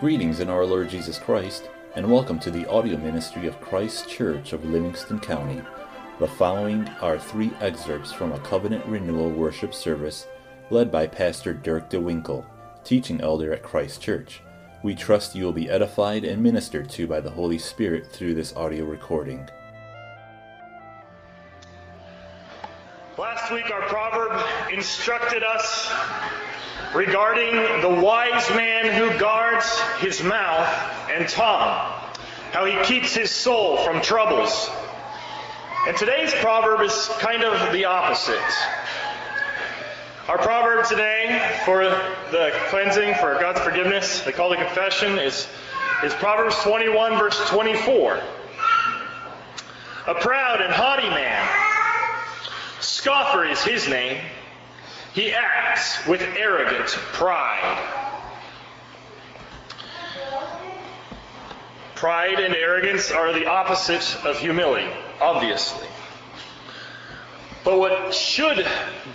Greetings in our Lord Jesus Christ, and welcome to the audio ministry of Christ Church of Livingston County. The following are three excerpts from a covenant renewal worship service led by Pastor Dirk DeWinkle, teaching elder at Christ Church. We trust you will be edified and ministered to by the Holy Spirit through this audio recording. Last week, our proverb instructed us regarding the wise man who guards his mouth and tongue, how he keeps his soul from troubles. And today's proverb is kind of the opposite. Our proverb today for the cleansing, for God's forgiveness, they call to confession, is, is Proverbs 21, verse 24. A proud and haughty man, scoffer is his name. He acts with arrogant pride. Pride and arrogance are the opposite of humility, obviously. But what should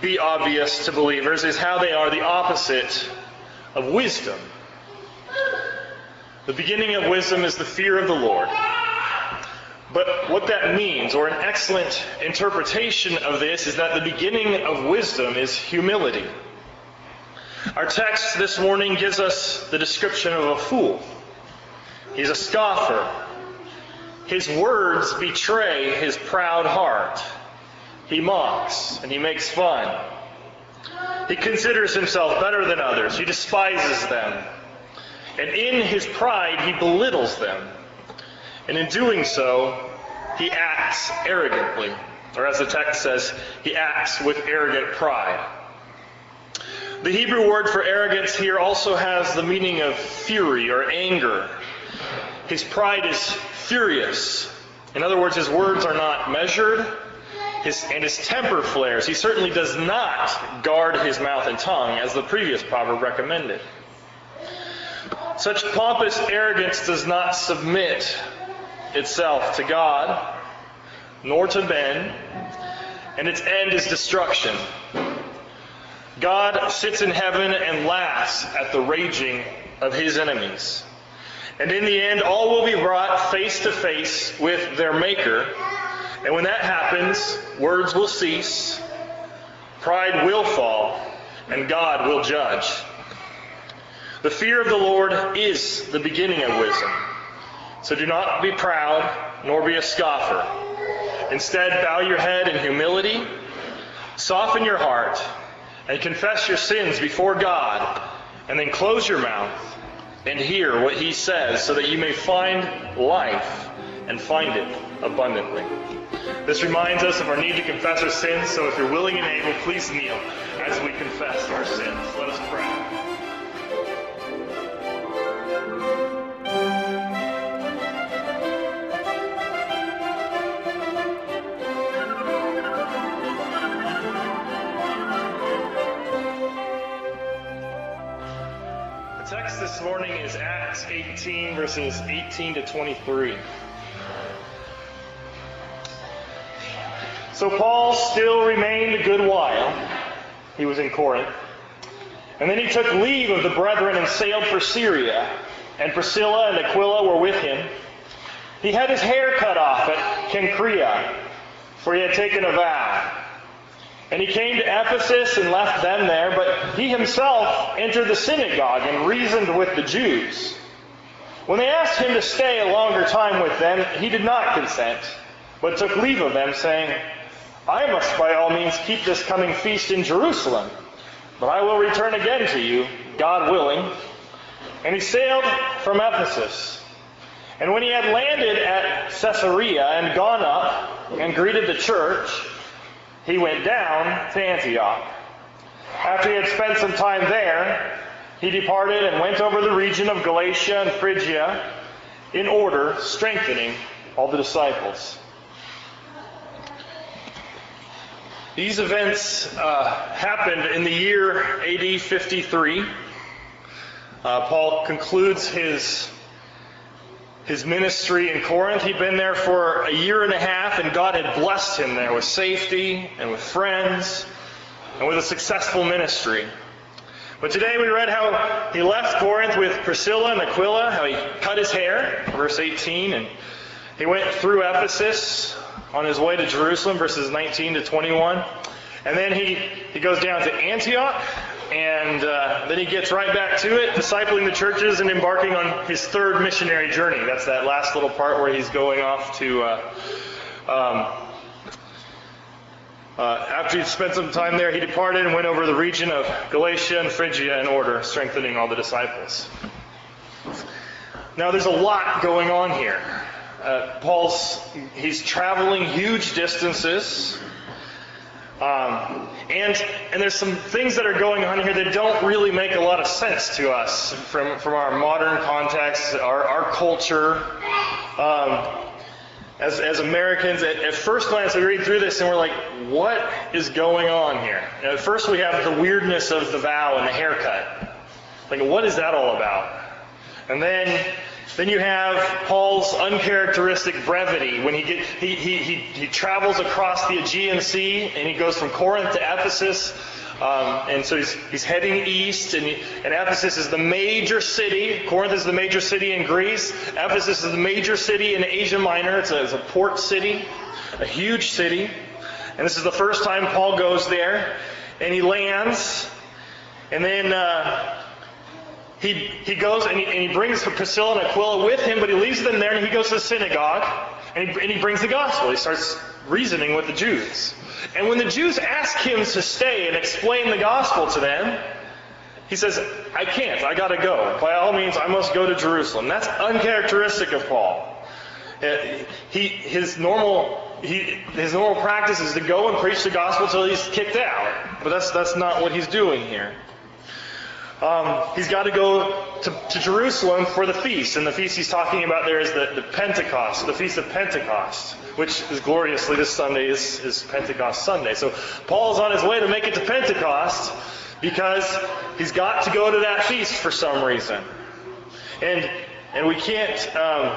be obvious to believers is how they are the opposite of wisdom. The beginning of wisdom is the fear of the Lord. But what that means, or an excellent interpretation of this, is that the beginning of wisdom is humility. Our text this morning gives us the description of a fool. He's a scoffer. His words betray his proud heart. He mocks and he makes fun. He considers himself better than others. He despises them. And in his pride, he belittles them. And in doing so, he acts arrogantly. Or as the text says, he acts with arrogant pride. The Hebrew word for arrogance here also has the meaning of fury or anger. His pride is furious. In other words, his words are not measured, his, and his temper flares. He certainly does not guard his mouth and tongue, as the previous proverb recommended. Such pompous arrogance does not submit itself to God, nor to men, and its end is destruction. God sits in heaven and laughs at the raging of his enemies. And in the end, all will be brought face to face with their Maker. And when that happens, words will cease, pride will fall, and God will judge. The fear of the Lord is the beginning of wisdom. So do not be proud, nor be a scoffer. Instead, bow your head in humility, soften your heart, and confess your sins before God, and then close your mouth and hear what He says so that you may find life and find it abundantly. This reminds us of our need to confess our sins, so if you're willing and able, please kneel as we confess our sins. Is Acts 18, verses 18 to 23. So Paul still remained a good while. He was in Corinth. And then he took leave of the brethren and sailed for Syria. And Priscilla and Aquila were with him. He had his hair cut off at Cenchrea, for he had taken a vow. And he came to Ephesus and left them there, but he himself entered the synagogue and reasoned with the Jews. When they asked him to stay a longer time with them, he did not consent, but took leave of them, saying, I must by all means keep this coming feast in Jerusalem, but I will return again to you, God willing. And he sailed from Ephesus. And when he had landed at Caesarea and gone up and greeted the church, he went down to Antioch. After he had spent some time there, he departed and went over the region of Galatia and Phrygia in order, strengthening all the disciples. These events uh, happened in the year AD 53. Uh, Paul concludes his his ministry in Corinth. He'd been there for a year and a half, and God had blessed him there with safety and with friends and with a successful ministry. But today we read how he left Corinth with Priscilla and Aquila, how he cut his hair, verse 18, and he went through Ephesus on his way to Jerusalem, verses 19 to 21. And then he, he goes down to Antioch, and uh, then he gets right back to it, discipling the churches and embarking on his third missionary journey. That's that last little part where he's going off to. Uh, um, uh, after he spent some time there, he departed and went over the region of Galatia and Phrygia in order, strengthening all the disciples. Now, there's a lot going on here. Uh, Paul's he's traveling huge distances. Um, and and there's some things that are going on here that don't really make a lot of sense to us from from our modern context, our our culture. Um, as, as Americans, at, at, first glance, we read through this and we're like, what is going on here? At first, we have the weirdness of the vow and the haircut. Like, what is that all about? And then then you have Paul's uncharacteristic brevity when he, get, he, he, he, he travels across the Aegean Sea and he goes from Corinth to Ephesus. Um, and so he's, he's heading east, and, and Ephesus is the major city. Corinth is the major city in Greece. Ephesus is the major city in Asia Minor. It's a, it's a port city, a huge city. And this is the first time Paul goes there. And he lands. And then uh, he, he goes and he, and he brings Priscilla and Aquila with him, but he leaves them there and he goes to the synagogue and he, and he brings the gospel. He starts reasoning with the Jews. And when the Jews ask him to stay and explain the gospel to them, he says, I can't. I got to go. By all means, I must go to Jerusalem. That's uncharacteristic of Paul. Uh, he, his normal he, his normal practice is to go and preach the gospel till he's kicked out. But that's, that's not what he's doing here. Um, he's got to go to, to, Jerusalem for the feast. And the feast he's talking about there is the, the Pentecost, the Feast of Pentecost, which is gloriously this Sunday is, is Pentecost Sunday. So Paul is on his way to make it to Pentecost because he's got to go to that feast for some reason. And, and we can't. Um,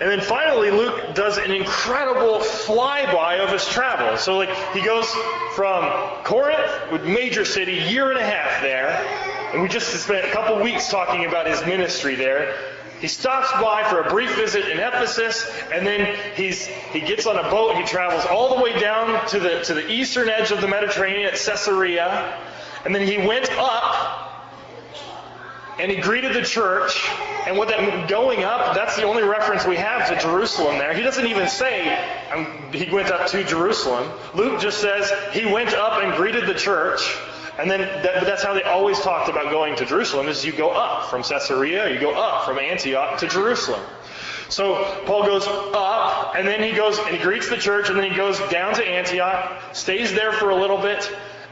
and then finally, Luke does an incredible flyby of his travel. So, like, he goes from Corinth, major city, year and a half there, and we just spent a couple weeks talking about his ministry there. He stops by for a brief visit in Ephesus, and then he's he gets on a boat. He travels all the way down to the to the eastern edge of the Mediterranean at Caesarea, and then he went up and he greeted the church. And what that going up, that's the only reference we have to Jerusalem there. He doesn't even say um, he went up to Jerusalem. Luke just says he went up and greeted the church. And then that, that's how they always talked about going to Jerusalem is you go up from Caesarea, you go up from Antioch to Jerusalem. So Paul goes up, and then he goes and he greets the church, and then he goes down to Antioch, stays there for a little bit,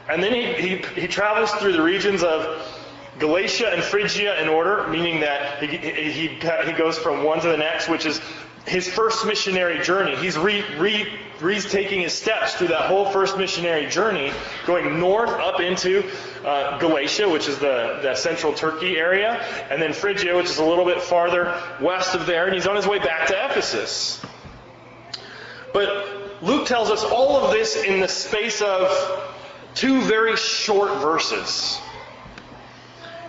and then he, he, he travels through the regions of Galatia and Phrygia in order, meaning that he, he, he goes from one to the next, which is his first missionary journey. He's re, re, taking his steps through that whole first missionary journey, going north up into uh, Galatia, which is the, the central Turkey area, and then Phrygia, which is a little bit farther west of there, and he's on his way back to Ephesus. But Luke tells us all of this in the space of two very short verses.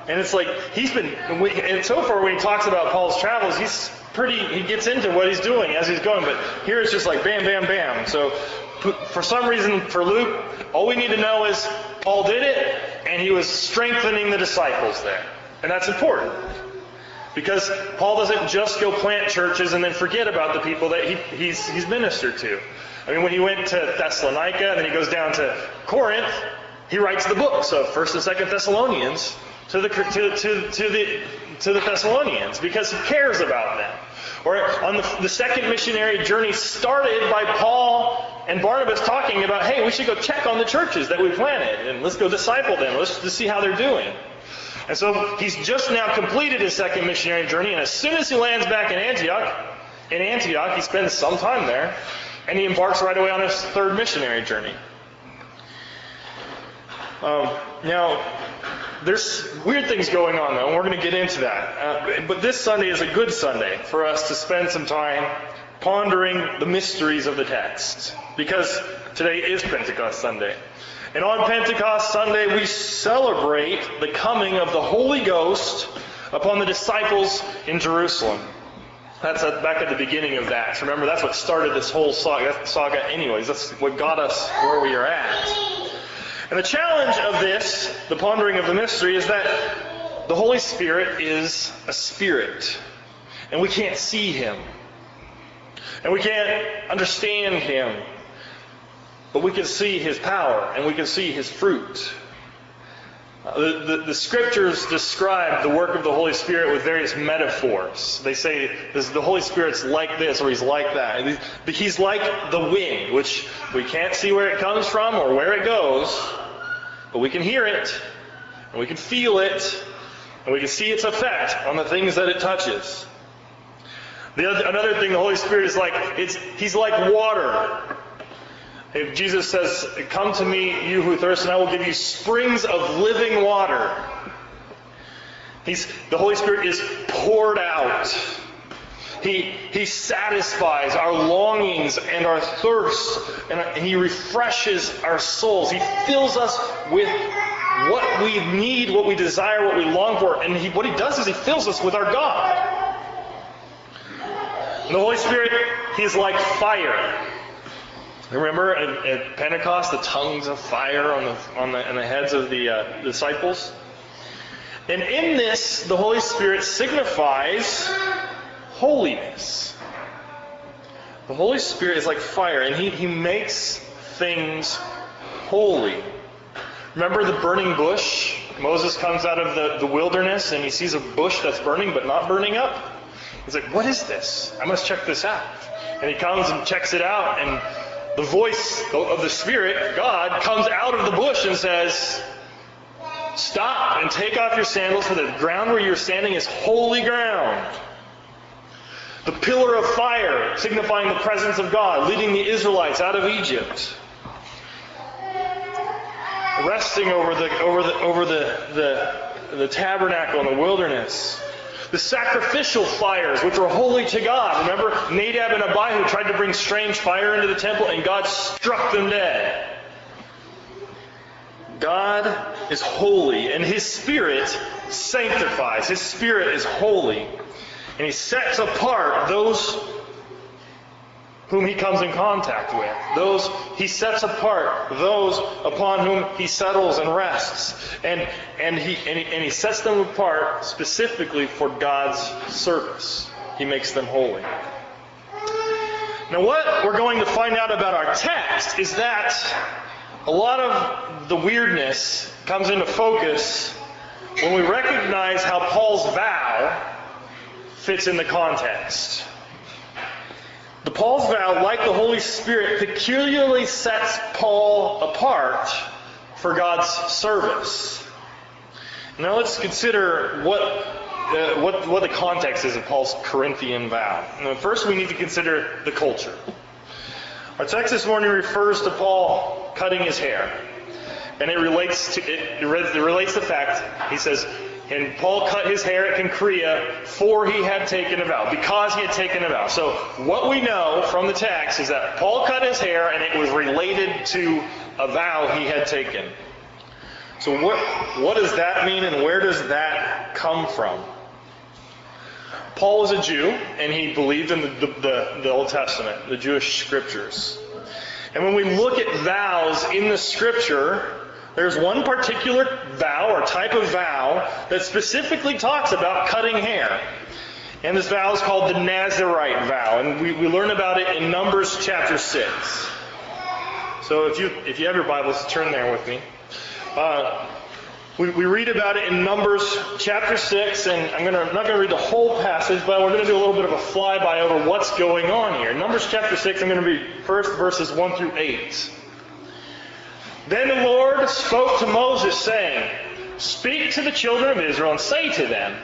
And it's like he's been, and so far when he talks about Paul's travels, he's pretty, he gets into what he's doing as he's going. But here it's just like bam, bam, bam. So for some reason, for Luke, all we need to know is Paul did it, and he was strengthening the disciples there. And that's important. Because Paul doesn't just go plant churches and then forget about the people that he, he's, he's ministered to. I mean, when he went to Thessalonica and then he goes down to Corinth, he writes the books of 1st and 2nd Thessalonians to the, to, to, to, the, to the Thessalonians because he cares about them. Or on the, the second missionary journey started by Paul and Barnabas talking about, hey, we should go check on the churches that we planted and let's go disciple them. Let's just see how they're doing. And so he's just now completed his second missionary journey, and as soon as he lands back in Antioch, in Antioch, he spends some time there, and he embarks right away on his third missionary journey. Um, now, there's weird things going on, though, and we're going to get into that. Uh, but this Sunday is a good Sunday for us to spend some time pondering the mysteries of the text, because today is Pentecost Sunday. And on Pentecost Sunday, we celebrate the coming of the Holy Ghost upon the disciples in Jerusalem. That's at, back at the beginning of that. Remember, that's what started this whole saga, saga, anyways. That's what got us where we are at. And the challenge of this, the pondering of the mystery, is that the Holy Spirit is a spirit. And we can't see him. And we can't understand him. But we can see his power and we can see his fruit. The, the, the, scriptures describe the work of the Holy Spirit with various metaphors. They say this, the Holy Spirit's like this or he's like that. He's like the wind, which we can't see where it comes from or where it goes, but we can hear it, and we can feel it, and we can see its effect on the things that it touches. Other, another thing the Holy Spirit is like, he's like water. If Jesus says, Come to me, you who thirst, and I will give you springs of living water. He's, the Holy Spirit is poured out. He, he satisfies our longings and our thirst, and He refreshes our souls. He fills us with what we need, what we desire, what we long for. And he, what He does is He fills us with our God. And the Holy Spirit, He's like fire. Remember at, at, Pentecost, the tongues of fire on the, on the, on the heads of the uh, disciples? And in this, the Holy Spirit signifies holiness. The Holy Spirit is like fire, and He, he makes things holy. Remember the burning bush? Moses comes out of the, the wilderness and he sees a bush that's burning but not burning up. He's like, What is this? I must check this out. And he comes and checks it out, and the voice of the Spirit, God, comes out of the bush and says, Stop and take off your sandals, for the ground where you're standing is holy ground. The pillar of fire, signifying the presence of God, leading the Israelites out of Egypt. Resting over the over the over the, the, the tabernacle in the wilderness. The sacrificial fires, which were holy to God. Remember, Nadab and Abihu tried to bring strange fire into the temple, and God struck them dead. God is holy, and His Spirit sanctifies. His Spirit is holy. And He sets apart those whom he comes in contact with. Those he sets apart, those upon whom he settles and rests. And, and, he, and, he, and he sets them apart specifically for God's service. He makes them holy. Now, what we're going to find out about our text is that a lot of the weirdness comes into focus when we recognize how Paul's vow fits in the context. The Paul's vow, like the Holy Spirit, peculiarly sets Paul apart for God's service. Now let's consider what, uh, what, what the context is of Paul's Corinthian vow. Now, first, we need to consider the culture. Our text this morning refers to Paul cutting his hair. And it relates to it, it relates to the fact, he says, and Paul cut his hair at Cenchrea for he had taken a vow, because he had taken a vow. So what we know from the text is that Paul cut his hair and it was related to a vow he had taken. So what, what does that mean and where does that come from? Paul was a Jew and he believed in the, the, the Old Testament, the Jewish scriptures. And when we look at vows in the scripture, there's one particular vow or type of vow that specifically talks about cutting hair. And this vow is called the Nazarite vow. And we, we learn about it in Numbers chapter 6. So if you, if you have your Bibles, turn there with me. Uh, we, we read about it in Numbers chapter 6, and I'm, gonna, I'm not going to read the whole passage, but we're going to do a little bit of a flyby over what's going on here. Numbers chapter 6, I'm going to read first verses 1 through 8. Then the Lord spoke to Moses, saying, Speak to the children of Israel and say to them,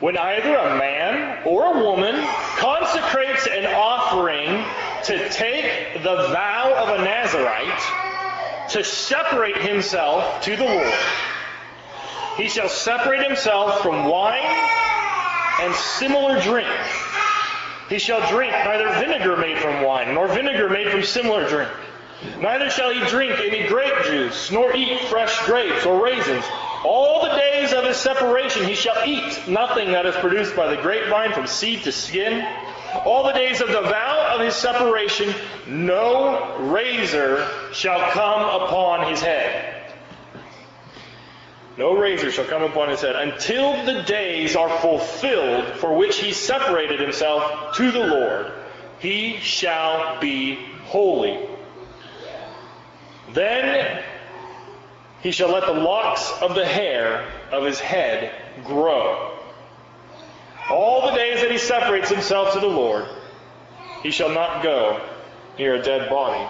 When either a man or a woman consecrates an offering to take the vow of a Nazarite, to separate himself to the Lord, he shall separate himself from wine and similar drink. He shall drink neither vinegar made from wine, nor vinegar made from similar drink Neither shall he drink any grape juice, nor eat fresh grapes or raisins. All the days of his separation he shall eat nothing that is produced by the grapevine from seed to skin. All the days of the vow of his separation, no razor shall come upon his head. No razor shall come upon his head until the days are fulfilled for which he separated himself to the Lord. He shall be holy. Then he shall let the locks of the hair of his head grow. All the days that he separates himself to the Lord, he shall not go near a dead body.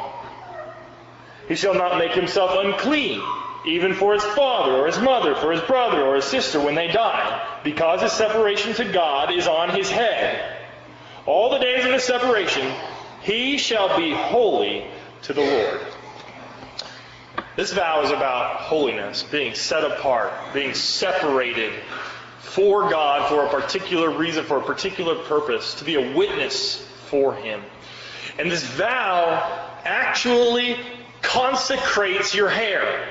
He shall not make himself unclean even for his father or his mother, for his brother or his sister when they die, because his separation to God is on his head. All the days of his separation, he shall be holy to the Lord. This vow is about holiness, being set apart, being separated for God for a particular reason, for a particular purpose, to be a witness for him. And this vow actually consecrates your hair.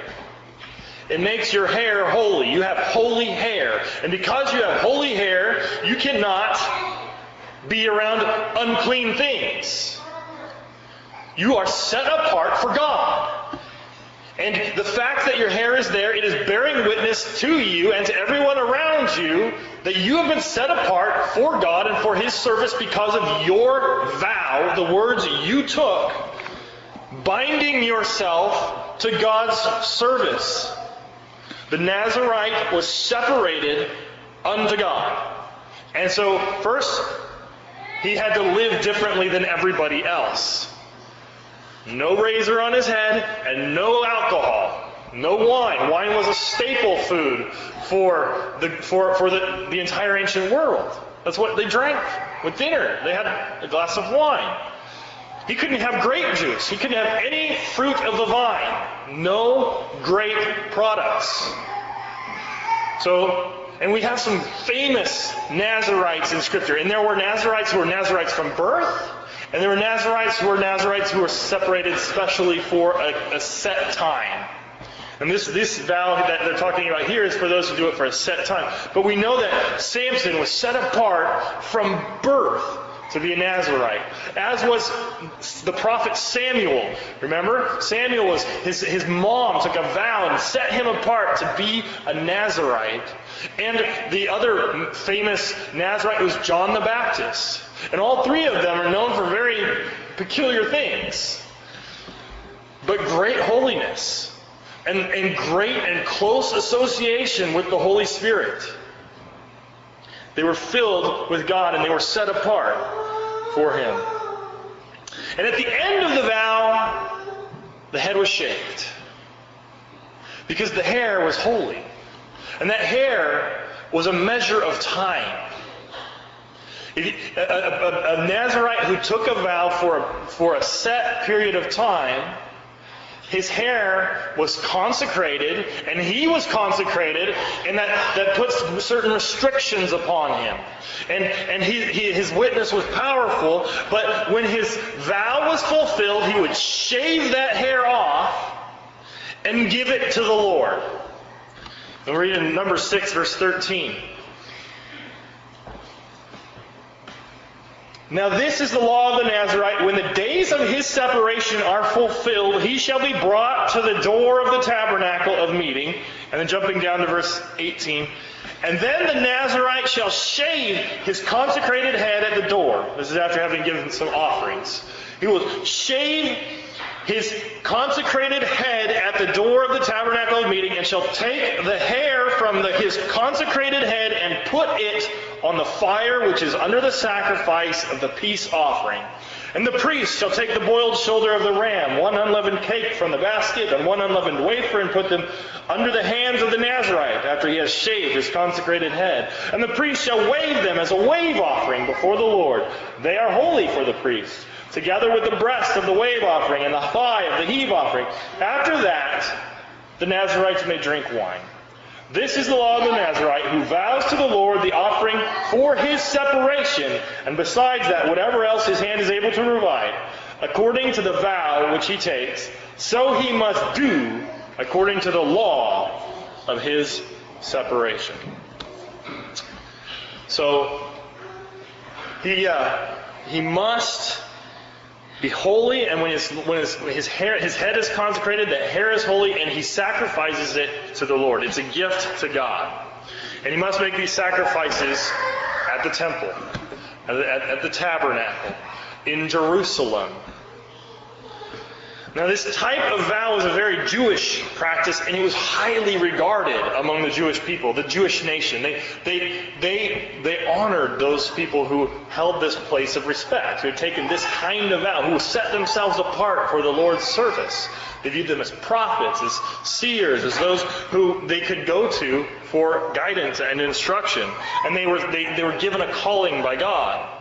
It makes your hair holy. You have holy hair. And because you have holy hair, you cannot be around unclean things. You are set apart for God. And the fact that your hair is there, it is bearing witness to you and to everyone around you that you have been set apart for God and for His service because of your vow, the words you took, binding yourself to God's service. The Nazarite was separated unto God. And so, first, he had to live differently than everybody else. No razor on his head and no alcohol. No wine. Wine was a staple food for the, for, for the, the entire ancient world. That's what they drank with dinner. They had a glass of wine. He couldn't have grape juice. He couldn't have any fruit of the vine. No grape products. So, and we have some famous Nazarites in Scripture. And there were Nazarites who were Nazarites from birth, and there were Nazarites who were Nazarites who were separated specially for a, a set time. And this, this vow that they're talking about here is for those who do it for a set time. But we know that Samson was set apart from birth to be a Nazarite, as was the prophet Samuel. Remember? Samuel was, his, his mom took a vow and set him apart to be a Nazarite. And the other famous Nazarite was John the Baptist. And all three of them are known for very peculiar things, but great holiness. And, and great and close association with the Holy Spirit. They were filled with God and they were set apart for Him. And at the end of the vow, the head was shaved. Because the hair was holy. And that hair was a measure of time. You, a, a, a, Nazarite who took a vow for a, for a set period of time his hair was consecrated, and he was consecrated, and that, that puts certain restrictions upon him. And, and he, he, his witness was powerful, but when his vow was fulfilled, he would shave that hair off and give it to the Lord. We'll read in number 6, verse 13. Now this is the law of the Nazarite. When the days of his separation are fulfilled, he shall be brought to the door of the tabernacle of meeting. And then jumping down to verse 18. And then the Nazarite shall shave his consecrated head at the door. This is after having given some offerings. He will shave his consecrated head at the door of the tabernacle of meeting and shall take the hair from the, his consecrated head and put it on the fire which is under the sacrifice of the peace offering. And the priest shall take the boiled shoulder of the ram, one unleavened cake from the basket, and one unleavened wafer, and put them under the hands of the Nazarite after he has shaved his consecrated head. And the priest shall wave them as a wave offering before the Lord. They are holy for the priest together with the breast of the wave offering and the thigh of the heave offering. After that, the Nazarites may drink wine. This is the law of the Nazarite who vows to the Lord the offering for his separation, and besides that, whatever else his hand is able to provide, according to the vow which he takes, so he must do according to the law of his separation. So he uh, he must be holy, and when his when his his hair his head is consecrated, that hair is holy, and he sacrifices it to the Lord. It's a gift to God, and he must make these sacrifices at the temple, at, at, at the tabernacle, in Jerusalem. Now, this type of vow was a very Jewish practice, and it was highly regarded among the Jewish people, the Jewish nation. They, they, they, they honored those people who held this place of respect, who had taken this kind of vow, who set themselves apart for the Lord's service. They viewed them as prophets, as seers, as those who they could go to for guidance and instruction. And they were, they, they were given a calling by God.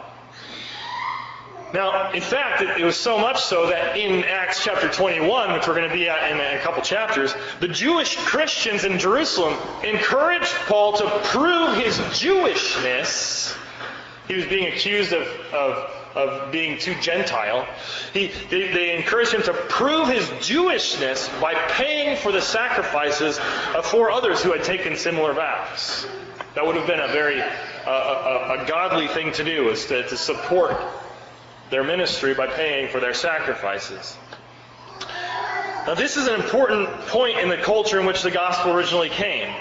Now, in fact, it, was so much so that in Acts chapter 21, which we're going to be at in a couple chapters, the Jewish Christians in Jerusalem encouraged Paul to prove his Jewishness. He was being accused of, of, of being too Gentile. He, they, they encouraged him to prove his Jewishness by paying for the sacrifices of four others who had taken similar vows. That would have been a very uh, a, a, godly thing to do, is to, to support their ministry by paying for their sacrifices. Now, this is an important point in the culture in which the gospel originally came.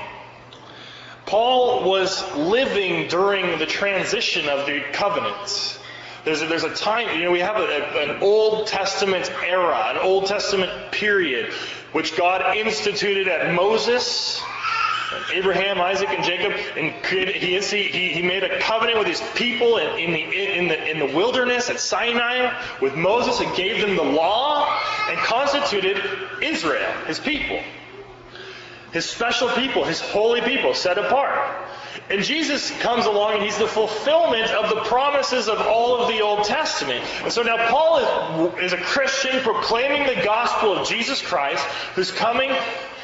Paul was living during the transition of the covenants. There's a, there's a time, you know, we have a, a, an Old Testament era, an Old Testament period, which God instituted at Moses Abraham, Isaac, and Jacob, and created, he, he, he made a covenant with his people in, in, the, in, the, in the wilderness at Sinai with Moses and gave them the law and constituted Israel, his people. His special people, his holy people, set apart. And Jesus comes along and he's the fulfillment of the promises of all of the Old Testament. And so now Paul is, is a Christian proclaiming the gospel of Jesus Christ who's coming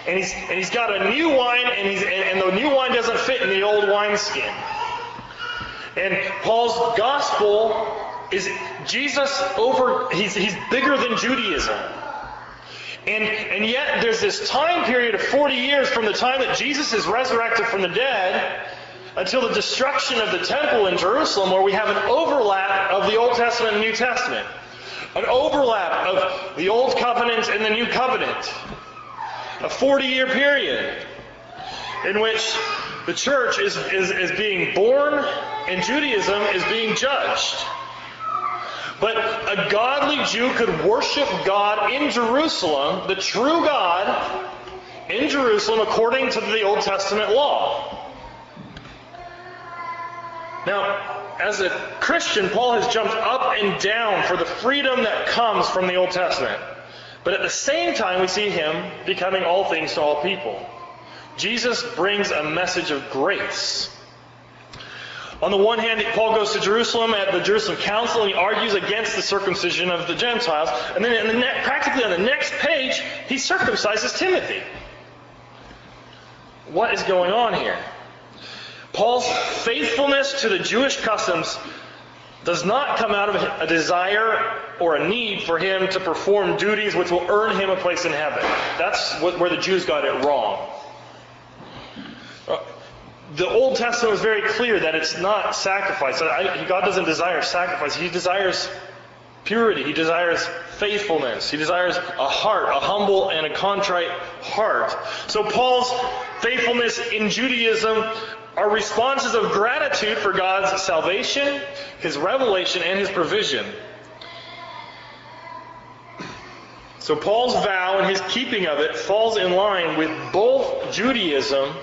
and he's and he's got a new wine, and he's and, and the new wine doesn't fit in the old wineskin. And Paul's gospel is Jesus over. He's he's bigger than Judaism. And, and yet, there's this time period of 40 years from the time that Jesus is resurrected from the dead until the destruction of the temple in Jerusalem, where we have an overlap of the Old Testament and New Testament. An overlap of the Old Covenant and the New Covenant a 40 year period in which the church is, is, is being born and Judaism is being judged. But a godly Jew could worship God in Jerusalem, the true God, in Jerusalem according to the Old Testament law. Now, as a Christian, Paul has jumped up and down for the freedom that comes from the Old Testament. But at the same time, we see him becoming all things to all people. Jesus brings a message of grace. On the one hand, Paul goes to Jerusalem at the Jerusalem Council and he argues against the circumcision of the Gentiles. And then, the ne- practically on the next page, he circumcises Timothy. What is going on here? Paul's faithfulness to the Jewish customs does not come out of a desire or a need for him to perform duties which will earn him a place in heaven. That's what, where the Jews got it wrong. Uh, the Old Testament was very clear that it's not sacrifice. God doesn't desire sacrifice. He desires purity. He desires faithfulness. He desires a heart, a humble and a contrite heart. So Paul's faithfulness in Judaism are responses of gratitude for God's salvation, His revelation, and His provision. So Paul's vow and his keeping of it falls in line with both Judaism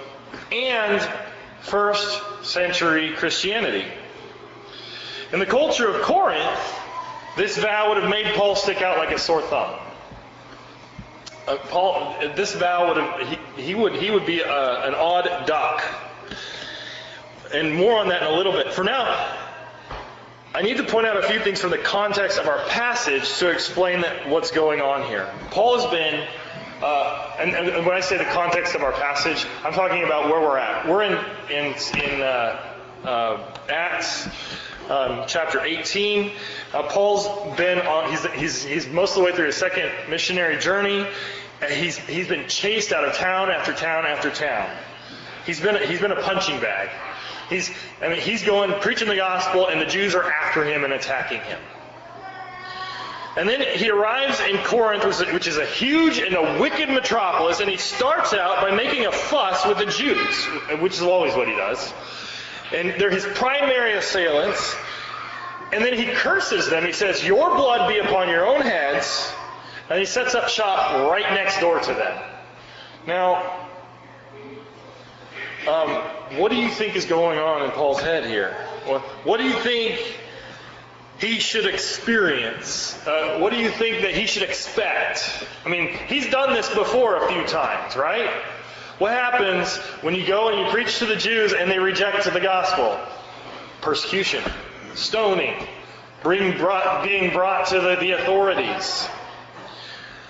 and first century Christianity. In the culture of Corinth, this vow would have made Paul stick out like a sore thumb. Uh, Paul, this vow would have he, he would he would be a, uh, an odd duck and more on that in a little bit. For now, I need to point out a few things from the context of our passage to explain that what's going on here. Paul has been, uh, and, and, when I say the context of our passage, I'm talking about where we're at. We're in in in uh, uh, Acts um, chapter 18. Uh, Paul's been on, he's, he's, he's most of the way through his second missionary journey. He's, he's been chased out of town after town after town. He's been, he's been a punching bag. He's, I mean, he's going preaching the gospel, and the Jews are after him and attacking him. And then he arrives in Corinth, which is a huge and a wicked metropolis, and he starts out by making a fuss with the Jews, which is always what he does. And they're his primary assailants. And then he curses them. He says, Your blood be upon your own heads. And he sets up shop right next door to them. Now, um, what do you think is going on in Paul's head here? What, do you think he should experience? Uh, what do you think that he should expect? I mean, he's done this before a few times, right? What happens when you go and you preach to the Jews and they reject the gospel? Persecution, stoning, being brought, being brought to the, the authorities.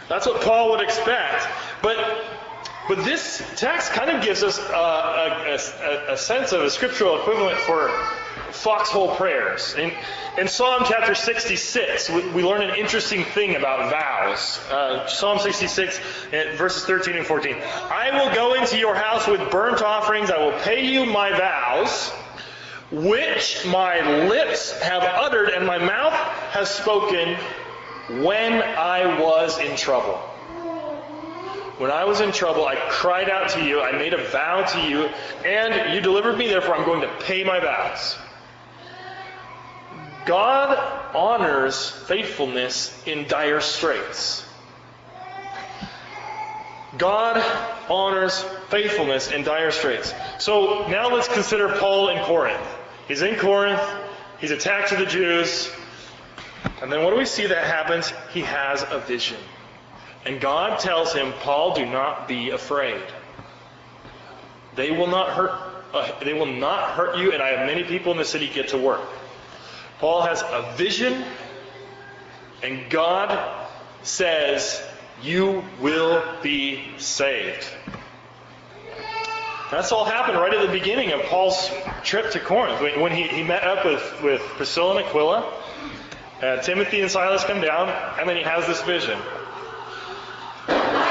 That's what Paul would expect. But but this text kind of gives us a, a, a, sense of a scriptural equivalent for foxhole prayers. In, in Psalm chapter 66, we, we, learn an interesting thing about vows. Uh, Psalm 66, uh, verses 13 and 14. I will go into your house with burnt offerings. I will pay you my vows, which my lips have uttered and my mouth has spoken when I was in trouble. When I was in trouble, I cried out to you, I made a vow to you, and you delivered me, therefore I'm going to pay my vows. God honors faithfulness in dire straits. God honors faithfulness in dire straits. So now let's consider Paul in Corinth. He's in Corinth, he's attacked to the Jews, and then what do we see that happens? He has a vision. And God tells him, Paul, do not be afraid. They will not hurt. Uh, they will not hurt you, and I have many people in the city get to work. Paul has a vision, and God says, "You will be saved." That's all happened right at the beginning of Paul's trip to Corinth when he, he met up with, with Priscilla and Aquila. Uh, Timothy and Silas come down, and then he has this vision.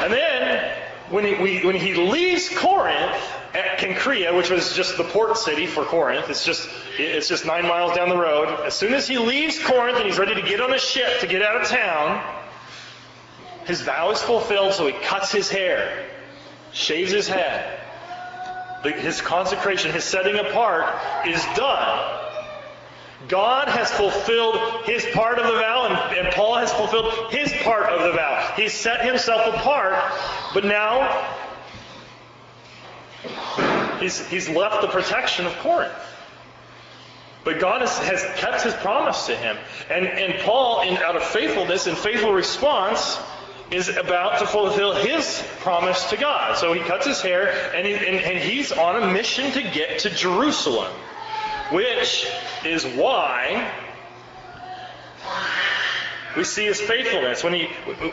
And then, when he, when he leaves Corinth at Cenchrea, which was just the port city for Corinth, it's just, it's just nine miles down the road. As soon as he leaves Corinth and he's ready to get on a ship to get out of town, his vow is fulfilled, so he cuts his hair, shaves his head. His consecration, his setting apart is done. God has fulfilled his part of the vow, and, and, Paul has fulfilled his part of the vow. He set himself apart, but now he's, he's left the protection of Corinth. But God has, has kept his promise to him. And, and Paul, in, out of faithfulness and faithful response, is about to fulfill his promise to God. So he cuts his hair, and, he, and, and he's on a mission to get to Jerusalem which is why we see his faithfulness when he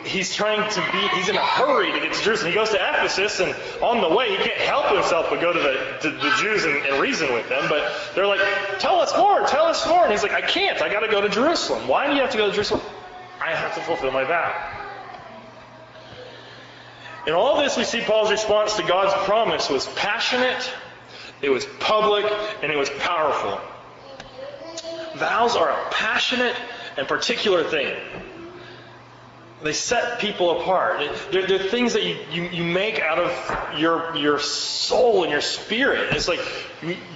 he's trying to be he's in a hurry to get to Jerusalem. He goes to Ephesus and on the way he can't help himself but go to the to the Jews and, and reason with them. But they're like, tell us more, tell us more. And he's like, I can't. I got to go to Jerusalem. Why do you have to go to Jerusalem? I have to fulfill my vow. In all this, we see Paul's response to God's promise was passionate it was public and it was powerful. Vows are a passionate and particular thing. They set people apart. They're, they're things that you, you, you, make out of your, your soul and your spirit. It's like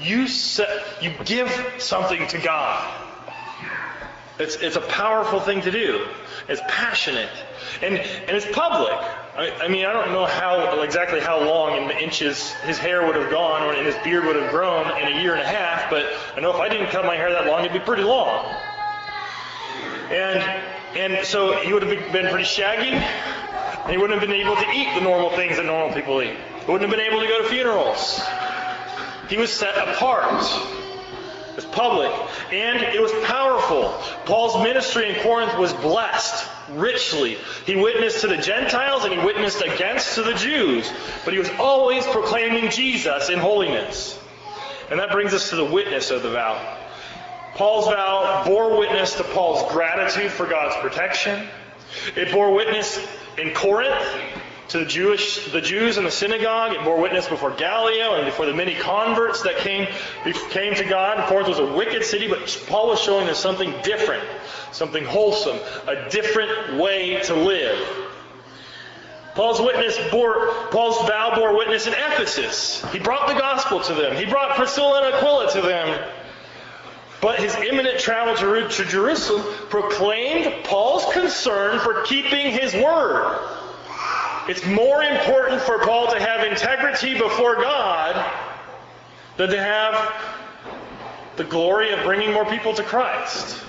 you, set, you give something to God. It's, it's a powerful thing to do. It's passionate. And, and it's public. I, I, mean, I don't know how exactly how long in inches his hair would have gone or his beard would have grown in a year and a half, but I know if I didn't cut my hair that long, it'd be pretty long. And and so he would have been pretty shaggy, and he wouldn't have been able to eat the normal things that normal people eat. He wouldn't have been able to go to funerals. He was set apart. It was public, and it was powerful. Paul's ministry in Corinth was blessed richly. He witnessed to the Gentiles and he witnessed against to the Jews, but he was always proclaiming Jesus in holiness. And that brings us to the witness of the vow. Paul's vow bore witness to Paul's gratitude for God's protection. It bore witness in Corinth to the Jewish, the Jews in the synagogue. It bore witness before Gallio and before the many converts that came, came to God. Corinth was a wicked city, but Paul was showing us something different, something wholesome, a different way to live. Paul's witness bore Paul's vow bore witness in Ephesus. He brought the gospel to them. He brought Priscilla and Aquila to them. But his imminent travel to Jerusalem proclaimed Paul's concern for keeping his word. It's more important for Paul to have integrity before God than to have the glory of bringing more people to Christ.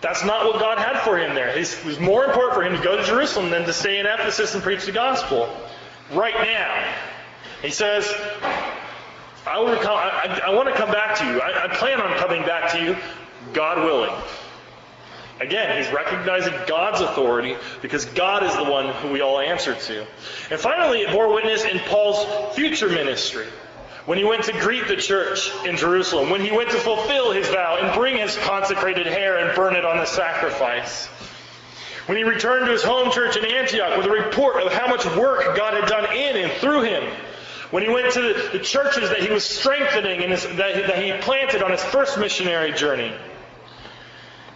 That's not what God had for him there. It was more important for him to go to Jerusalem than to stay in Ephesus and preach the gospel right now. He says, I, want to come, back to you. I plan on coming back to you, God willing. Again, he's recognizing God's authority because God is the one who we all answer to. And finally, it bore witness in Paul's future ministry. When he went to greet the church in Jerusalem, when he went to fulfill his vow and bring his consecrated hair and burn it on the sacrifice, when he returned to his home church in Antioch with a report of how much work God had done in and through him, when he went to the, churches that he was strengthening and that he planted on his first missionary journey,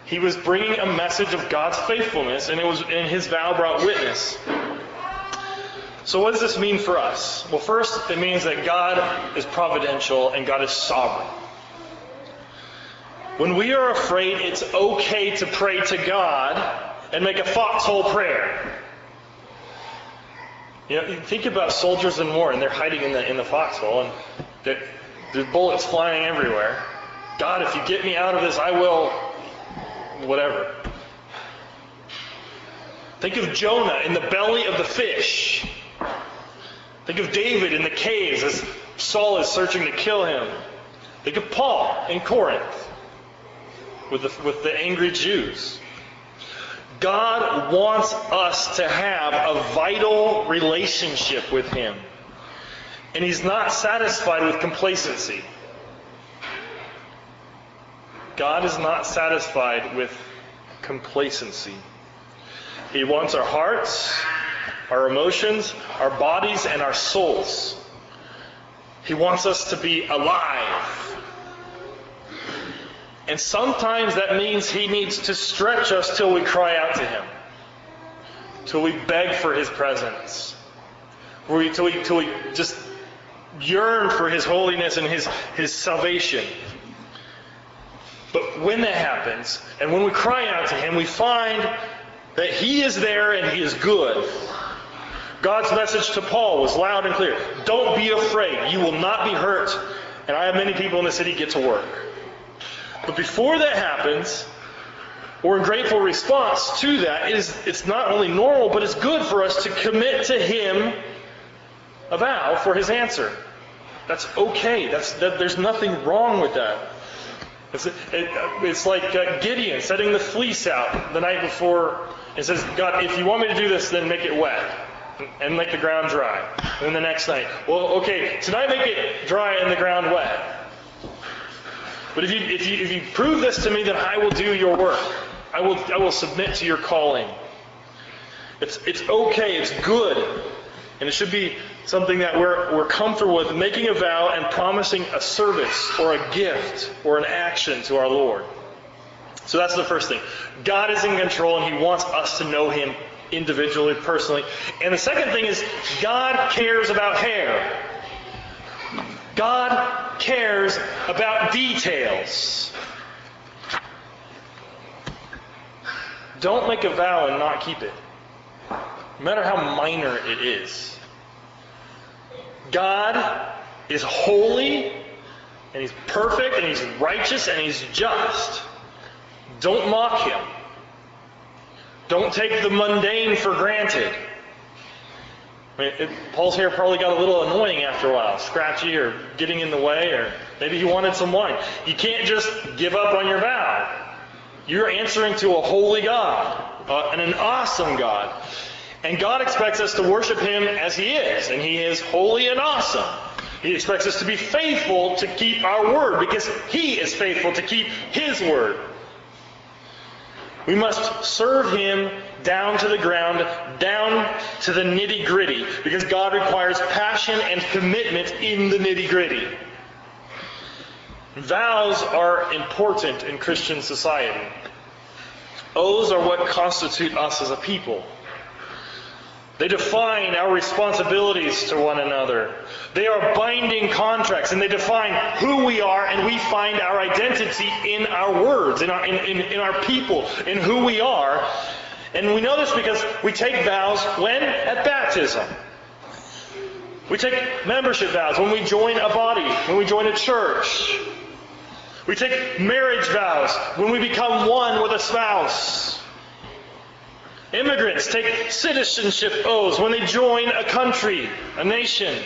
he was bringing a message of God's faithfulness, and it was and his vow brought witness. So, what does this mean for us? Well, first, it means that God is providential and God is sovereign. When we are afraid, it's okay to pray to God and make a foxhole prayer. You know, think about soldiers in war, and they're hiding in the in the foxhole, and there's bullets flying everywhere. God, if you get me out of this, I will, whatever. Think of Jonah in the belly of the fish. Think of David in the caves as Saul is searching to kill him. Think of Paul in Corinth with the, with the angry Jews. God wants us to have a vital relationship with Him. And He's not satisfied with complacency. God is not satisfied with complacency. He wants our hearts, our emotions, our bodies, and our souls. He wants us to be alive. And sometimes that means He needs to stretch us till we cry out to Him, till we beg for His presence, till we, till we, just yearn for His holiness and His, His salvation. But when that happens, and when we cry out to Him, we find that He is there and He is good. God's message to Paul was loud and clear. Don't be afraid. You will not be hurt. And I have many people in the city get to work. But before that happens, or in grateful response to that, is, it's not only normal, but it's good for us to commit to Him a vow for His answer. That's okay. That's, that, there's nothing wrong with that. It's, it, it's like uh, Gideon setting the fleece out the night before and says, God, if you want me to do this, then make it wet and make the ground dry. And then the next night, well, okay, tonight make it dry and the ground wet. But if you, if you, if you prove this to me, then I will do your work. I will, I will submit to your calling. It's, it's okay, it's good. And it should be something that we're, we're comfortable with, making a vow and promising a service or a gift or an action to our Lord. So that's the first thing. God is in control and He wants us to know Him individually, personally. And the second thing is God cares about hair. God cares about details. Don't make a vow and not keep it, no matter how minor it is. God is holy, and He's perfect, and He's righteous, and He's just. Don't mock Him. Don't take the mundane for granted. I mean, it, Paul's hair probably got a little annoying after a while, scratchy or getting in the way, or maybe he wanted some wine. You can't just give up on your vow. You're answering to a holy God uh, and an awesome God. And God expects us to worship Him as He is, and He is holy and awesome. He expects us to be faithful to keep our word because He is faithful to keep His word. We must serve Him down to the ground, down to the nitty gritty, because God requires passion and commitment in the nitty gritty. Vows are important in Christian society. Oaths are what constitute us as a people. They define our responsibilities to one another. They are binding contracts, and they define who we are, and we find our identity in our words, in our, in, in, in our people, in who we are. And we know this because we take vows when? At baptism. We take membership vows when we join a body, when we join a church. We take marriage vows when we become one with a spouse. Immigrants take citizenship oaths when they join a country, a nation.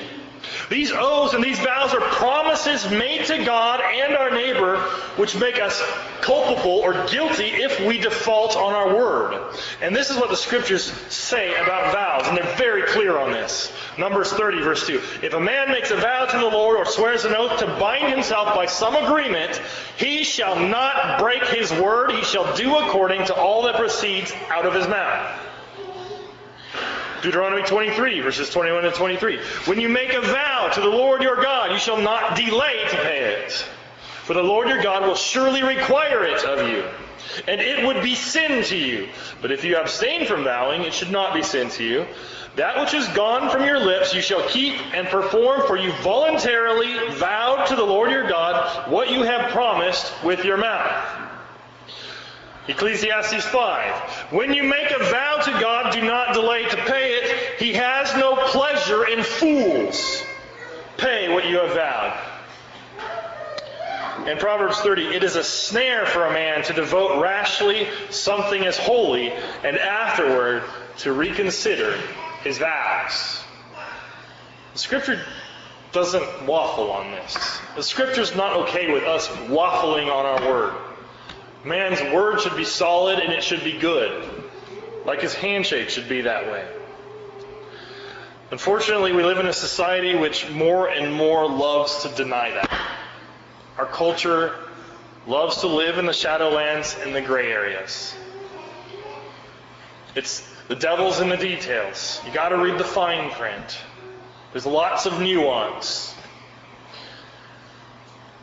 These oaths and these vows are promises made to God and our neighbor which make us culpable or guilty if we default on our word. And this is what the scriptures say about vows, and they're very clear on this. Numbers 30, verse 2. If a man makes a vow to the Lord or swears an oath to bind himself by some agreement, he shall not break his word. He shall do according to all that proceeds out of his mouth. Deuteronomy 23, verses 21 and 23. When you make a vow to the Lord your God, you shall not delay to pay it. For the Lord your God will surely require it of you. And it would be sin to you. But if you abstain from vowing, it should not be sin to you. That which is gone from your lips you shall keep and perform, for you voluntarily vowed to the Lord your God what you have promised with your mouth. Ecclesiastes 5. When you make a vow to God, do not delay to pay it. He has no pleasure in fools. Pay what you have vowed. In Proverbs 30, it is a snare for a man to devote rashly something as holy and afterward to reconsider his vows. The scripture doesn't waffle on this. The scripture's not okay with us waffling on our word. Man's word should be solid and it should be good. Like his handshake should be that way. Unfortunately, we live in a society which more and more loves to deny that. Our culture loves to live in the shadowlands and the gray areas. It's the devil's in the details. You got to read the fine print. There's lots of nuance.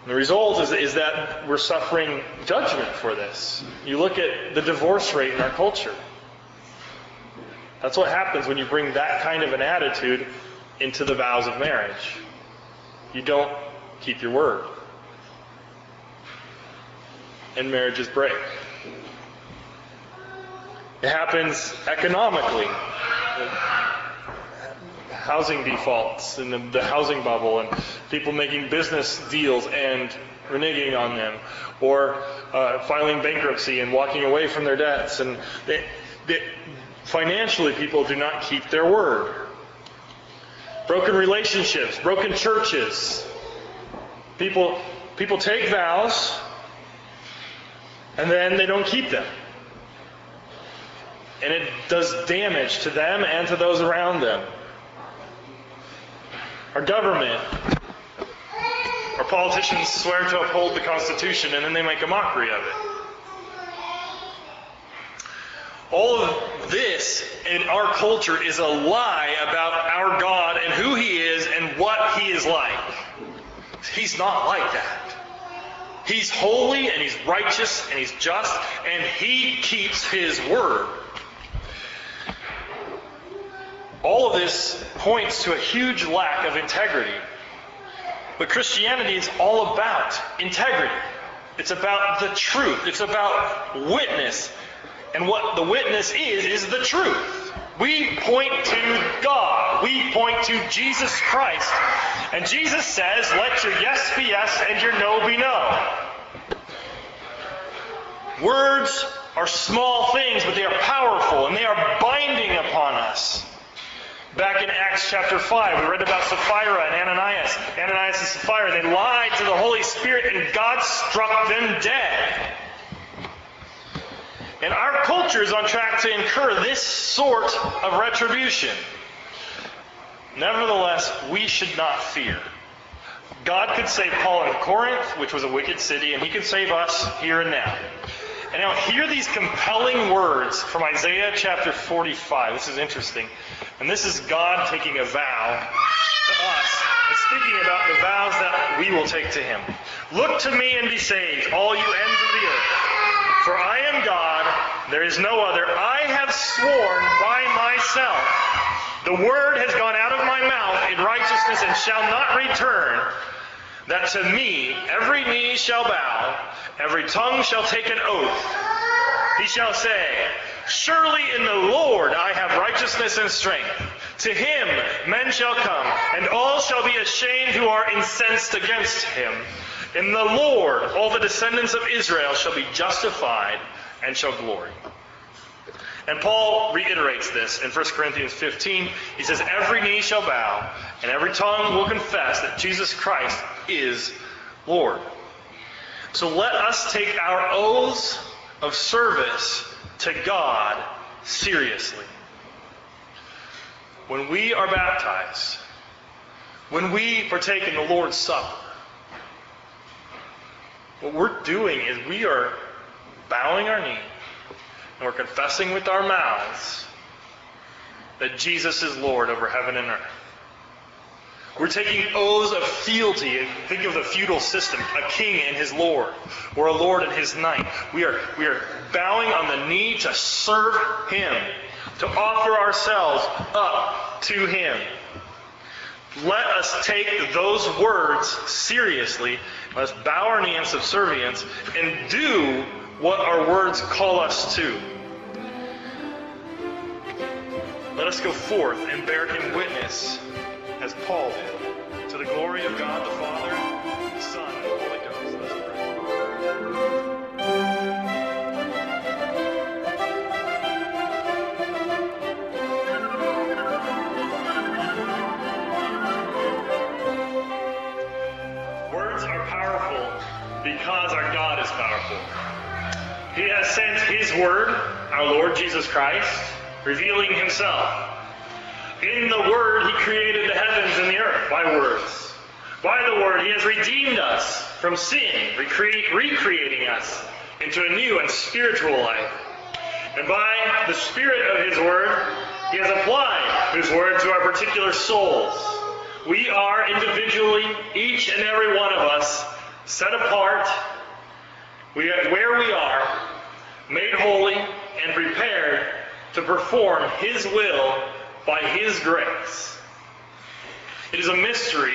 The result is, is that we're suffering judgment for this. You look at the divorce rate in our culture. That's what happens when you bring that kind of an attitude into the vows of marriage. You don't keep your word. And marriages break. It happens economically. Housing defaults and the, the housing bubble, and people making business deals and reneging on them, or uh, filing bankruptcy and walking away from their debts. And they, they, financially, people do not keep their word. Broken relationships, broken churches. People, people take vows and then they don't keep them. And it does damage to them and to those around them. Our government, our politicians swear to uphold the Constitution and then they make a mockery of it. All of this in our culture is a lie about our God and who He is and what He is like. He's not like that. He's holy and He's righteous and He's just and He keeps His word. All of this points to a huge lack of integrity. But Christianity is all about integrity. It's about the truth. It's about witness. And what the witness is, is the truth. We point to God. We point to Jesus Christ. And Jesus says, let your yes be yes and your no be no. Words are small things, but they are powerful and they are binding upon us. Back in Acts chapter 5, we read about Sapphira and Ananias. Ananias and Sapphira, they lied to the Holy Spirit and God struck them dead. And our culture is on track to incur this sort of retribution. Nevertheless, we should not fear. God could save Paul in Corinth, which was a wicked city, and he could save us here and now. And now hear these compelling words from Isaiah chapter 45. This is interesting. And this is God taking a vow to us and speaking about the vows that we will take to him. Look to me and be saved, all you ends of the earth. For I am God, there is no other. I have sworn by myself. The word has gone out of my mouth in righteousness and shall not return that to me every knee shall bow, every tongue shall take an oath. He shall say, Surely in the Lord I have righteousness and strength. To him men shall come, and all shall be ashamed who are incensed against him. In the Lord all the descendants of Israel shall be justified and shall glory. And Paul reiterates this in 1 Corinthians 15. He says, Every knee shall bow, and every tongue will confess that Jesus Christ is Lord. So let us take our oaths of service to God seriously. When we are baptized, when we partake in the Lord's Supper, what we're doing is we are bowing our knee and we're confessing with our mouths that Jesus is Lord over heaven and earth. We're taking oaths of fealty. Think of the feudal system, a king and his lord, or a lord and his knight. We are, we are bowing on the knee to serve him, to offer ourselves up to him. Let us take those words seriously. Let us bow our knee in subservience and do what our words call us to. Let us go forth and bear him witness, as Paul did, to the glory of God the Father, the Son, and the Holy Ghost. Let's pray. Words are powerful because our God is powerful. He has sent His Word, our Lord Jesus Christ, revealing Himself. In the Word, He created the heavens and the earth by words. By the Word, He has redeemed us from sin, recre- recreating us into a new and spiritual life. And by the Spirit of His Word, He has applied His Word to our particular souls. We are individually, each and every one of us, set apart we are where we are, made holy and prepared to perform His will by His grace. It is a mystery,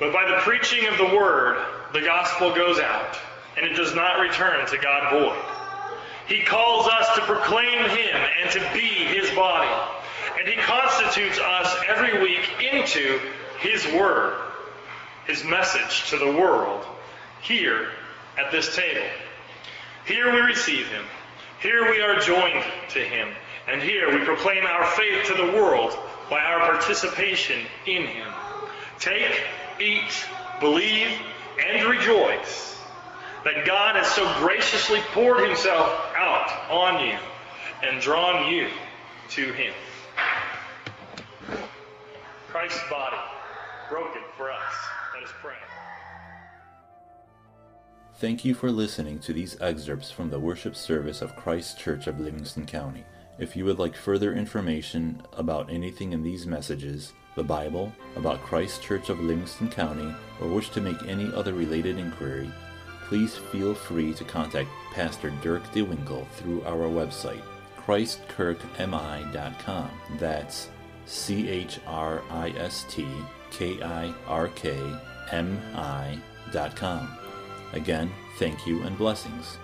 but by the preaching of the Word, the gospel goes out, and it does not return to God void. He calls us to proclaim Him and to be His body, and He constitutes us every week into His Word, His message to the world, here at this table. Here we receive him. Here we are joined to him. And here we proclaim our faith to the world by our participation in him. Take, eat, believe, and rejoice that God has so graciously poured himself out on you and drawn you to him. Christ's body, broken for us. Let us pray. Thank you for listening to these excerpts from the worship service of Christ Church of Livingston County. If you would like further information about anything in these messages, the Bible, about Christ Church of Livingston County, or wish to make any other related inquiry, please feel free to contact Pastor Dirk DeWinkle through our website, christkirkmi.com. That's C H R I S T K I R K M I dot com. Again, thank you and blessings.